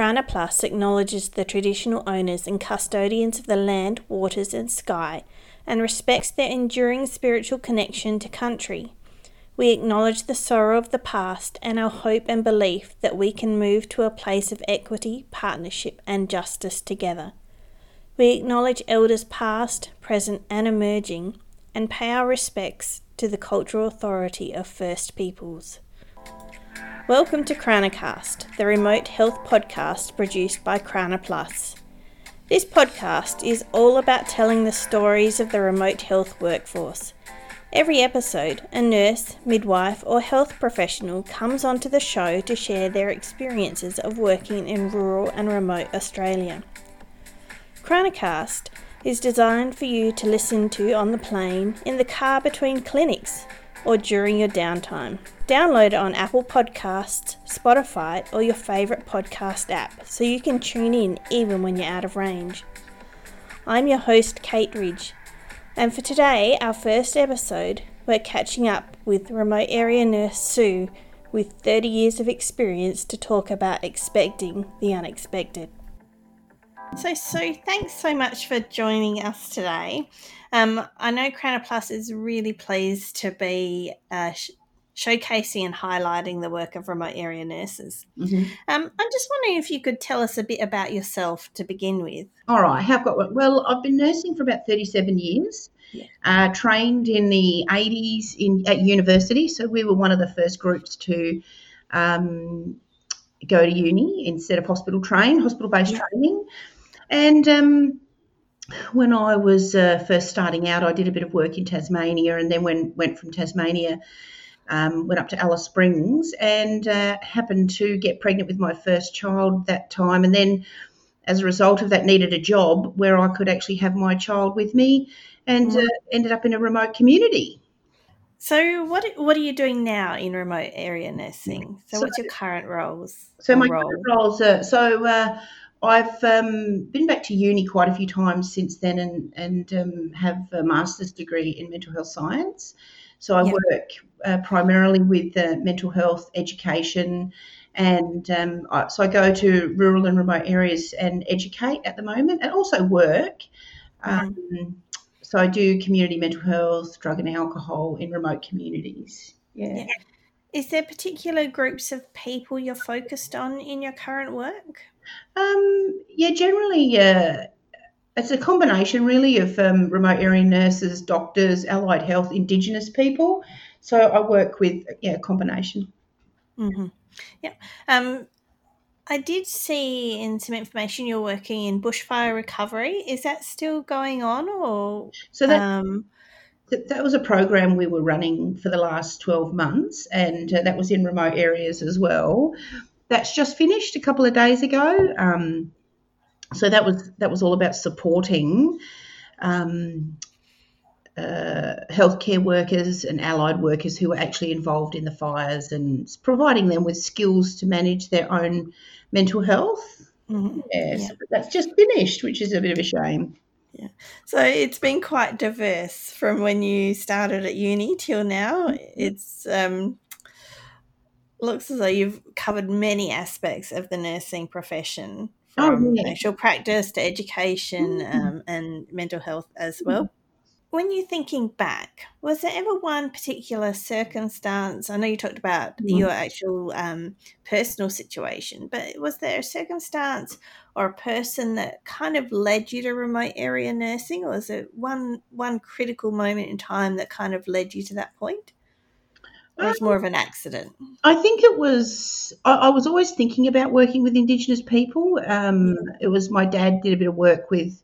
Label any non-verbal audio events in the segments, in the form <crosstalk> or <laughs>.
CRANAplus acknowledges the traditional owners and custodians of the land, waters, and sky and respects their enduring spiritual connection to country. We acknowledge the sorrow of the past and our hope and belief that we can move to a place of equity, partnership, and justice together. We acknowledge elders past, present, and emerging, and pay our respects to the cultural authority of First Peoples. Welcome to CRANAcast, the remote health podcast produced by CRANAplus. This podcast is all about telling the stories of the remote health workforce. Every episode, a nurse, midwife, or health professional comes onto the show to share their experiences of working in rural and remote Australia. CRANAcast is designed for you to listen to on the plane, in the car between clinics, or during your downtime. Download it on Apple Podcasts, Spotify, or your favourite podcast app so you can tune in even when you're out of range. I'm your host, Kate Ridge, and for today, our first episode, we're catching up with remote area nurse Sue with 30 years of experience to talk about expecting the unexpected. So, Sue, thanks so much for joining us today. Um, I know CRANAplus is really pleased to be uh, showcasing and highlighting the work of remote area nurses. Mm-hmm. Um, I'm just wondering if you could tell us a bit about yourself to begin with. All right, have got well. I've been nursing for about 37 years. Yeah. Uh, trained in the 80s in at university, so we were one of the first groups to um, go to uni instead of hospital train, hospital based yeah. training. And um, when I was uh, first starting out, I did a bit of work in Tasmania, and then when went from Tasmania, um, went up to Alice Springs, and uh, happened to get pregnant with my first child that time, and then as a result of that, needed a job where I could actually have my child with me, and uh, ended up in a remote community. So, what what are you doing now in remote area nursing? So, so what's your current roles? So, my role? current roles are so. Uh, I've um, been back to uni quite a few times since then and, and um, have a master's degree in mental health science. So I yep. work uh, primarily with uh, mental health education. And um, I, so I go to rural and remote areas and educate at the moment and also work. Mm. so I do community mental health, drug and alcohol in remote communities. Yeah. yeah. Is there particular groups of people you're focused on in your current work? Um, yeah, generally, uh, it's a combination really of um, remote area nurses, doctors, allied health, Indigenous people. So I work with yeah, a combination. Mm-hmm. Yeah. Um, I did see in some information you're working in bushfire recovery. Is that still going on, or so that? Um, that was a program we were running for the last 12 months, and uh, that was in remote areas as well that's just finished a couple of days ago. Um, so that was that was all about supporting um, uh, healthcare workers and allied workers who were actually involved in the fires and providing them with skills to manage their own mental health. Mm-hmm. Yeah, yeah. So that's just finished, which is a bit of a shame. Yeah. So it's been quite diverse from when you started at uni till now. Mm-hmm. It's um, looks as though you've covered many aspects of the nursing profession oh, from oh, yeah. actual practice to education mm-hmm. um, and mental health as well. When you're thinking back, was there ever one particular circumstance? I know you talked about mm-hmm. your actual um, personal situation, but was there a circumstance or a person that kind of led you to remote area nursing, or was it one one critical moment in time that kind of led you to that point? Or was more of an accident? I think it was. I, I was always thinking about working with Indigenous people. Um, it was my dad did a bit of work with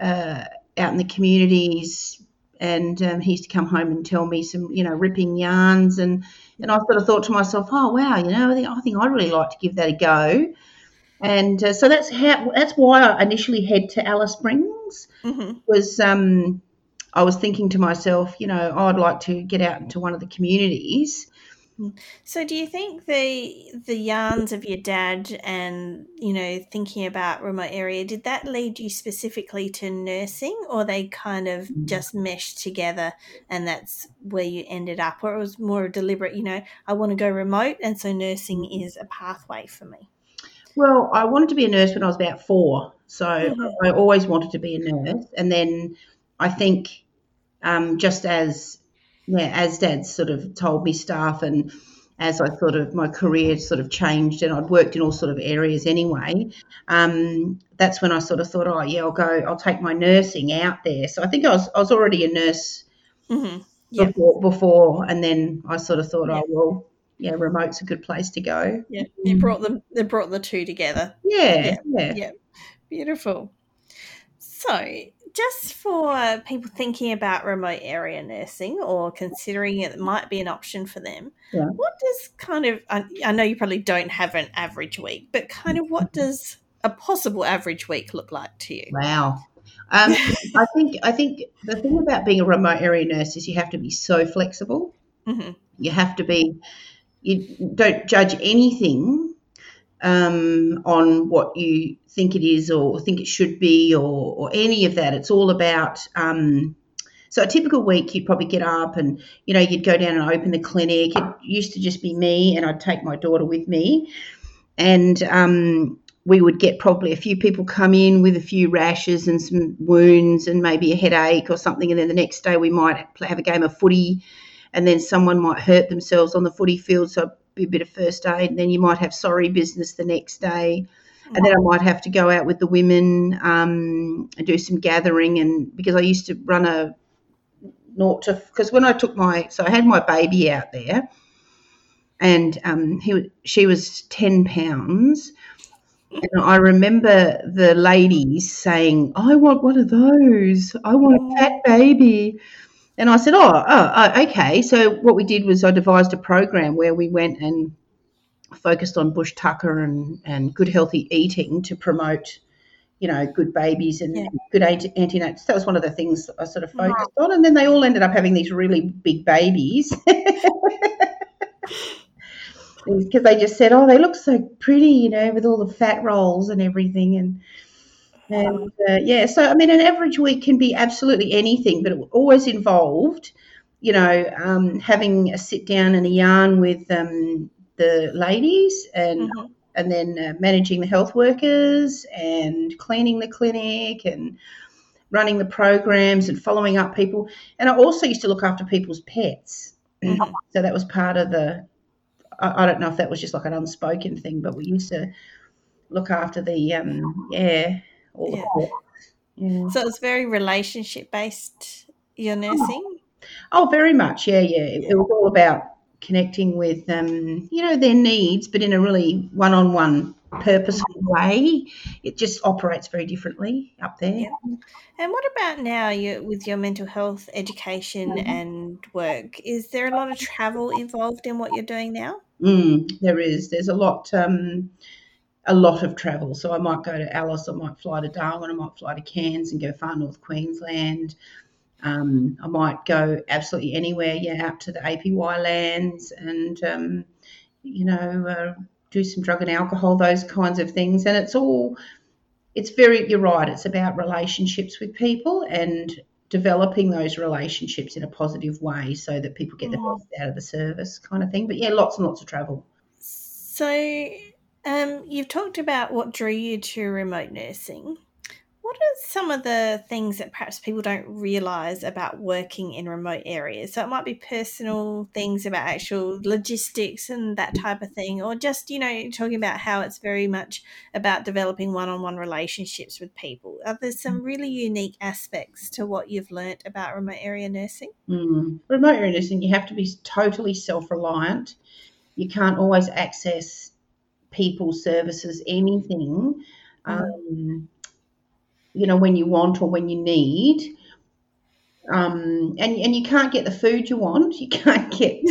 uh, out in the communities, and um, he used to come home and tell me some, you know, ripping yarns, and and I sort of thought to myself, oh wow, you know, I think I think I'd really like to give that a go. And uh, so that's how that's why I initially head to Alice Springs mm-hmm. was um, I was thinking to myself, you know, I'd like to get out into one of the communities. So, do you think the the yarns of your dad and you know thinking about remote area did that lead you specifically to nursing, or they kind of mm. just meshed together and that's where you ended up, or it was more deliberate? You know, I want to go remote, and so nursing is a pathway for me. Well, I wanted to be a nurse when I was about four. So mm-hmm. I always wanted to be a nurse. And then I think um, just as yeah, as Dad sort of told me stuff, and as I sort of my career sort of changed, and I'd worked in all sort of areas anyway. Um, that's when I sort of thought, oh yeah, I'll go, I'll take my nursing out there. So I think I was I was already a nurse mm-hmm. yep. before, before, and then I sort of thought, yep. oh well, yeah, remote's a good place to go. Yeah, you brought them. They brought the two together. Yeah, yeah, yeah. yeah. Beautiful. So, just for people thinking about remote area nursing or considering it might be an option for them, yeah. what does kind of, I know you probably don't have an average week, but kind of what does a possible average week look like to you? Wow. Um, I think I think the thing about being a remote area nurse is you have to be so flexible. Mm-hmm. You have to be. You don't judge anything um, on what you think it is or think it should be or, or any of that. It's all about. Um, so a typical week, you'd probably get up and you know you'd go down and open the clinic. It used to just be me, and I'd take my daughter with me, and um, we would get probably a few people come in with a few rashes and some wounds and maybe a headache or something, and then the next day we might have a game of footy, and then someone might hurt themselves on the footy field, so be a bit of first aid, and then you might have sorry business the next day. And then I might have to go out with the women um, and do some gathering. And because I used to run a naught to, because when I took my, so I had my baby out there, and um, he she was ten pounds. And I remember the ladies saying, I want one of those. I want a fat baby. And I said, oh, oh, oh, okay. So what we did was I devised a program where we went and focused on bush tucker and, and good healthy eating to promote, you know, good babies and yeah. good anti- antenatal. That was one of the things I sort of focused on. And then they all ended up having these really big babies. <laughs> Because they just said, oh, they look so pretty, you know, with all the fat rolls and everything. And and uh, yeah, so I mean, an average week can be absolutely anything, but it always involved, you know, um, having a sit down and a yarn with um, the ladies and mm-hmm. and then uh, managing the health workers and cleaning the clinic and running the programs and following up people. And I also used to look after people's pets. Mm-hmm. So that was part of the. I, I, don't know if that was just like an unspoken thing, but we used to look after the um, yeah yeah. yeah. So it's very relationship based, your nursing? Oh. oh, very much. Yeah, yeah. It, it was all about connecting with, um, you know, their needs, but in a really one on one purposeful way. It just operates very differently up there. Yeah. And what about now you, with your mental health education mm-hmm. and work? Is there a lot of travel involved in what you're doing now? Mm, there is. There's a lot. Um, a lot of travel. So I might go to Alice, I might fly to Darwin, I might fly to Cairns and go far north Queensland. Um, I might go absolutely anywhere, yeah, out to the APY lands and, um, you know, uh, do some drug and alcohol, those kinds of things. And it's all, it's very, you're right, it's about relationships with people and developing those relationships in a positive way so that people get the mm. best out of the service kind of thing. But yeah, lots and lots of travel. So um, you've talked about what drew you to remote nursing. What are some of the things that perhaps people don't realize about working in remote areas? So it might be personal things about actual logistics and that type of thing, or just, you know, talking about how it's very much about developing one on one relationships with people. Are there some really unique aspects to what you've learnt about remote area nursing? Mm. Remote area nursing, you have to be totally self reliant. You can't always access people, services, anything, mm. um, you know, when you want or when you need. Um, and, and you can't get the food you want. You can't get,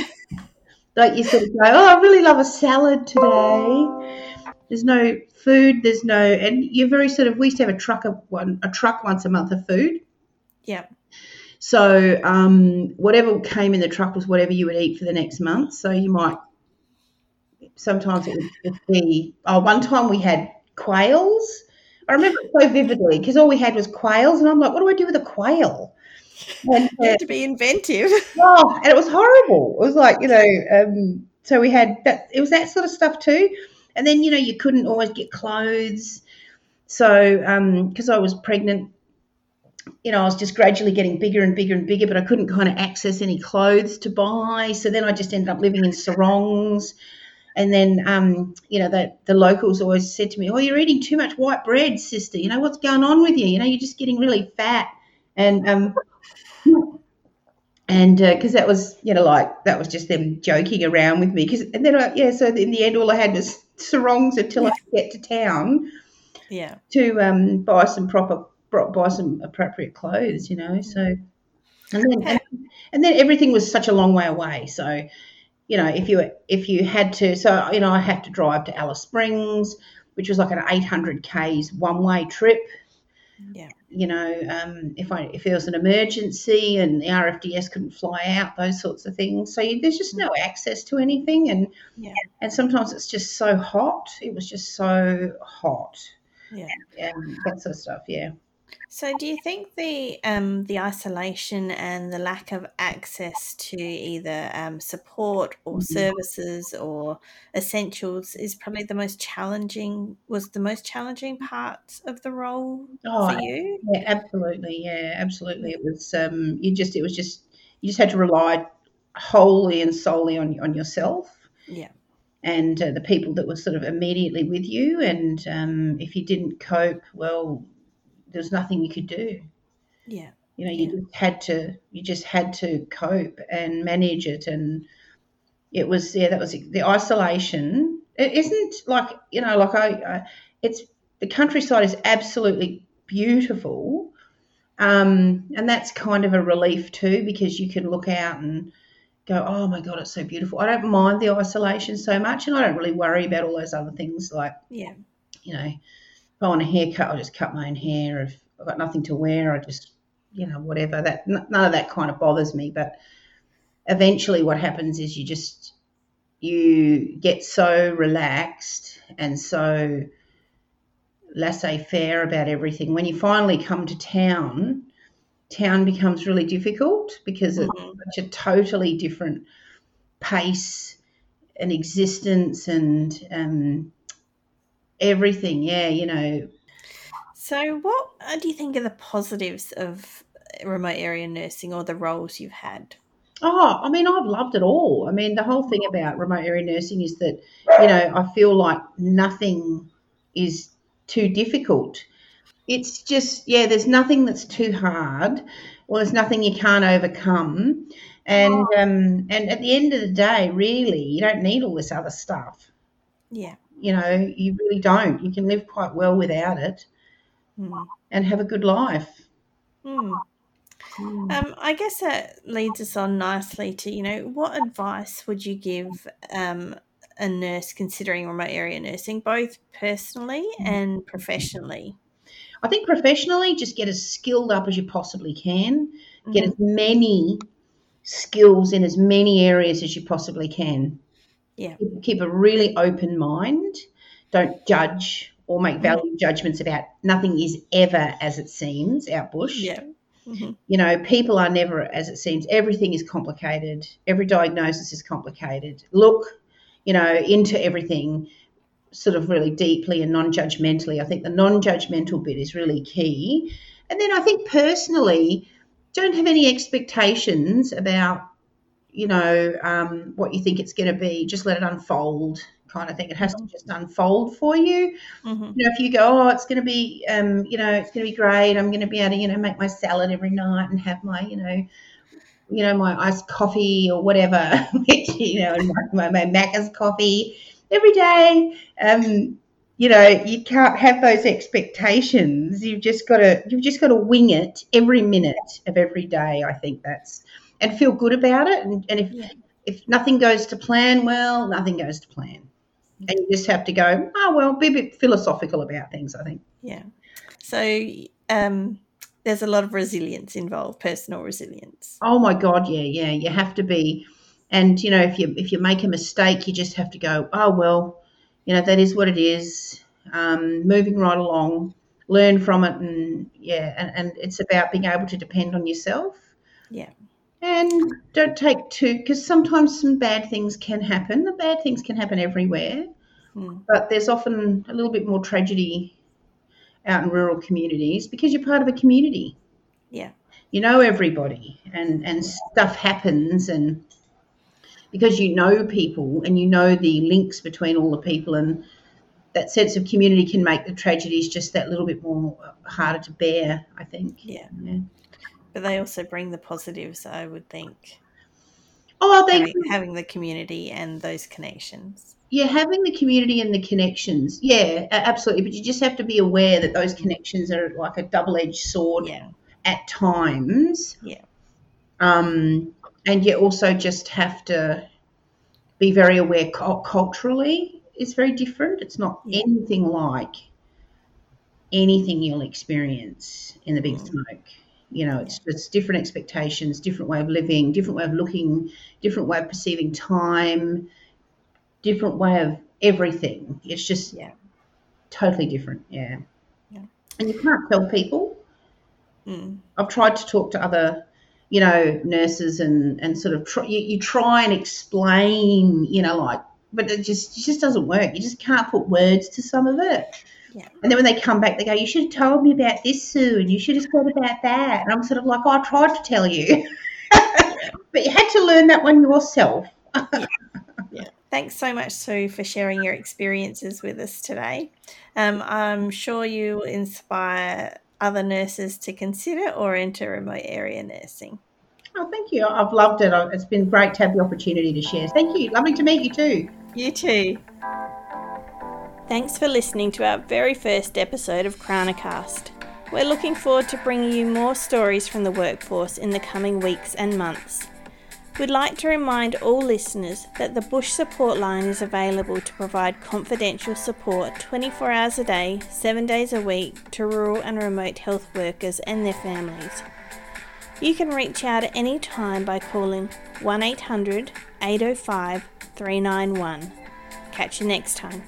like you sort of go, oh, I really love a salad today. There's no food. There's no, and you're very sort of. We used to have a truck of one, a truck once a month of food. Yeah. So um, whatever came in the truck was whatever you would eat for the next month. So you might sometimes it would be. Oh, one time we had quails. I remember it so vividly because all we had was quails, and I'm like, what do I do with a quail? And, uh, had to be inventive. <laughs> Oh, and it was horrible. It was like you know. Um, so we had that. It was that sort of stuff too, and then you know you couldn't always get clothes. So because um, I was pregnant, you know, I was just gradually getting bigger and bigger and bigger, but I couldn't kind of access any clothes to buy. So then I just ended up living in sarongs. And then, um, you know, the, the locals always said to me, Oh, you're eating too much white bread, sister. You know, what's going on with you? You know, you're just getting really fat. And, um, and because uh, that was, you know, like that was just them joking around with me. Because, and then, I, yeah, so in the end, all I had was <laughs> sarongs until yeah. I could get to town. Yeah. To um, buy some proper, buy some appropriate clothes, you know. So, and then, and then everything was such a long way away. So, you know, if you if you had to, so you know, I had to drive to Alice Springs, which was like an 800 k's one way trip. Yeah. You know, um, if I if there was an emergency and the RFDS couldn't fly out, those sorts of things. So you, there's just no access to anything, and yeah. and sometimes it's just so hot. It was just so hot. Yeah. And that sort of stuff. Yeah. So, do you think the um, the isolation and the lack of access to either um, support or mm-hmm. services or essentials is probably the most challenging? Was the most challenging part of the role oh, for you? Yeah, absolutely. Yeah, absolutely. It was. Um, you just. It was just. You just had to rely wholly and solely on on yourself. Yeah and uh, the people that were sort of immediately with you. And um, if you didn't cope, well, there was nothing you could do. Yeah. You know, you yeah. just had to you just had to cope and manage it and it was yeah, that was the isolation. It isn't like, you know, like I, I it's the countryside is absolutely beautiful. Um, and that's kind of a relief too because you can look out and go, oh my god, it's so beautiful. I don't mind the isolation so much, and I don't really worry about all those other things like, yeah, you know, if I want a haircut, I'll just cut my own hair. If I've got nothing to wear, I just, you know, whatever. That none of that kind of bothers me. But eventually, what happens is you just you get so relaxed and so laissez-faire about everything. When you finally come to town, town becomes really difficult because mm-hmm. it's such a totally different pace and existence and um, everything. Yeah, you know. So, what uh, do you think are the positives of remote area nursing or the roles you've had? Oh, I mean, I've loved it all. I mean, the whole thing about remote area nursing is that, you know, I feel like nothing is too difficult. It's just, yeah, there's nothing that's too hard, or there's nothing you can't overcome. And oh. um, and at the end of the day, really, you don't need all this other stuff. Yeah you know, you really don't. You can live quite well without it mm. and have a good life. Mm. Mm. Um, I guess that leads us on nicely to, you know, what advice would you give um, a nurse considering remote area nursing, both personally hmm. and professionally? I think professionally, just get as skilled up as you possibly can, get mm-hmm. as many skills in as many areas as you possibly can. Yeah. Keep a really open mind. Don't judge or make mm-hmm. value judgments about nothing is ever as it seems out bush. Yeah. Mm-hmm. You know, people are never as it seems. Everything is complicated. Every diagnosis is complicated. Look, you know, into everything sort of really deeply and non judgmentally. I think the non judgmental bit is really key. And then I think personally, don't have any expectations about you know, um, what you think it's going to be. Just let it unfold, kind of thing. It has to just unfold for you. Mm-hmm. You know, if you go, oh, it's going to be, um, you know, it's going to be great. I'm going to be able to, you know, make my salad every night and have my, you know, you know, my iced coffee or whatever, <laughs> you know, and my, my, my Macca's coffee every day. Um, you know, you can't have those expectations. You've just got to, you've just got to wing it every minute of every day. I think that's and feel good about it. And, and if yeah. if nothing goes to plan, well, nothing goes to plan. And you just have to go, oh well, be a bit philosophical about things. I think. Yeah. So um, there's a lot of resilience involved, personal resilience. Oh my God, yeah, yeah. You have to be, and you know, if you if you make a mistake, you just have to go, oh well, you know, that is what it is. Um, moving right along, learn from it, and yeah, and, and it's about being able to depend on yourself. Yeah and don't take too because sometimes some bad things can happen the bad things can happen everywhere Mm. But there's often a little bit more tragedy out in rural communities because you're part of a community. Yeah. You know everybody and, and stuff happens and because you know people and you know the links between all the people and that sense of community can make the tragedies just that little bit more harder to bear, I think. Yeah. yeah. But they also bring the positives, I would think. Oh, they having, having the community and those connections. Yeah, having the community and the connections. Yeah, absolutely. But you just have to be aware that those connections are like a double-edged sword Yeah. at times. Yeah. Um, and you also just have to be very aware culturally it's very different. It's not anything like anything you'll experience in the big Mm. smoke. You know, it's it's different expectations, different way of living, different way of looking, different way of perceiving time, different way of everything. It's just Yeah. totally different. Yeah. Yeah. And you can't tell people. Mm. I've tried to talk to other, you know, nurses and and sort of try, you, you try and explain, you know, like, but it just it just doesn't work. You just can't put words to some of it. Yeah. And then when they come back, they go, "You should have told me about this, Sue, and you should have said about that." And I'm sort of like, oh, "I tried to tell you, <laughs> but you had to learn that one yourself." <laughs> Yeah. Thanks so much, Sue, for sharing your experiences with us today. Um, I'm sure you inspire other nurses to consider or enter remote area nursing. Oh, thank you. I've loved it. It's been great to have the opportunity to share. Thank you. Lovely to meet you too. You too. Thanks for listening to our very first episode of CRANAcast. We're looking forward to bringing you more stories from the workforce in the coming weeks and months. We'd like to remind all listeners that the Bush Support Line is available to provide confidential support 24 hours a day, 7 days a week to rural and remote health workers and their families. You can reach out at any time by calling 1 800 805 391. Catch you next time.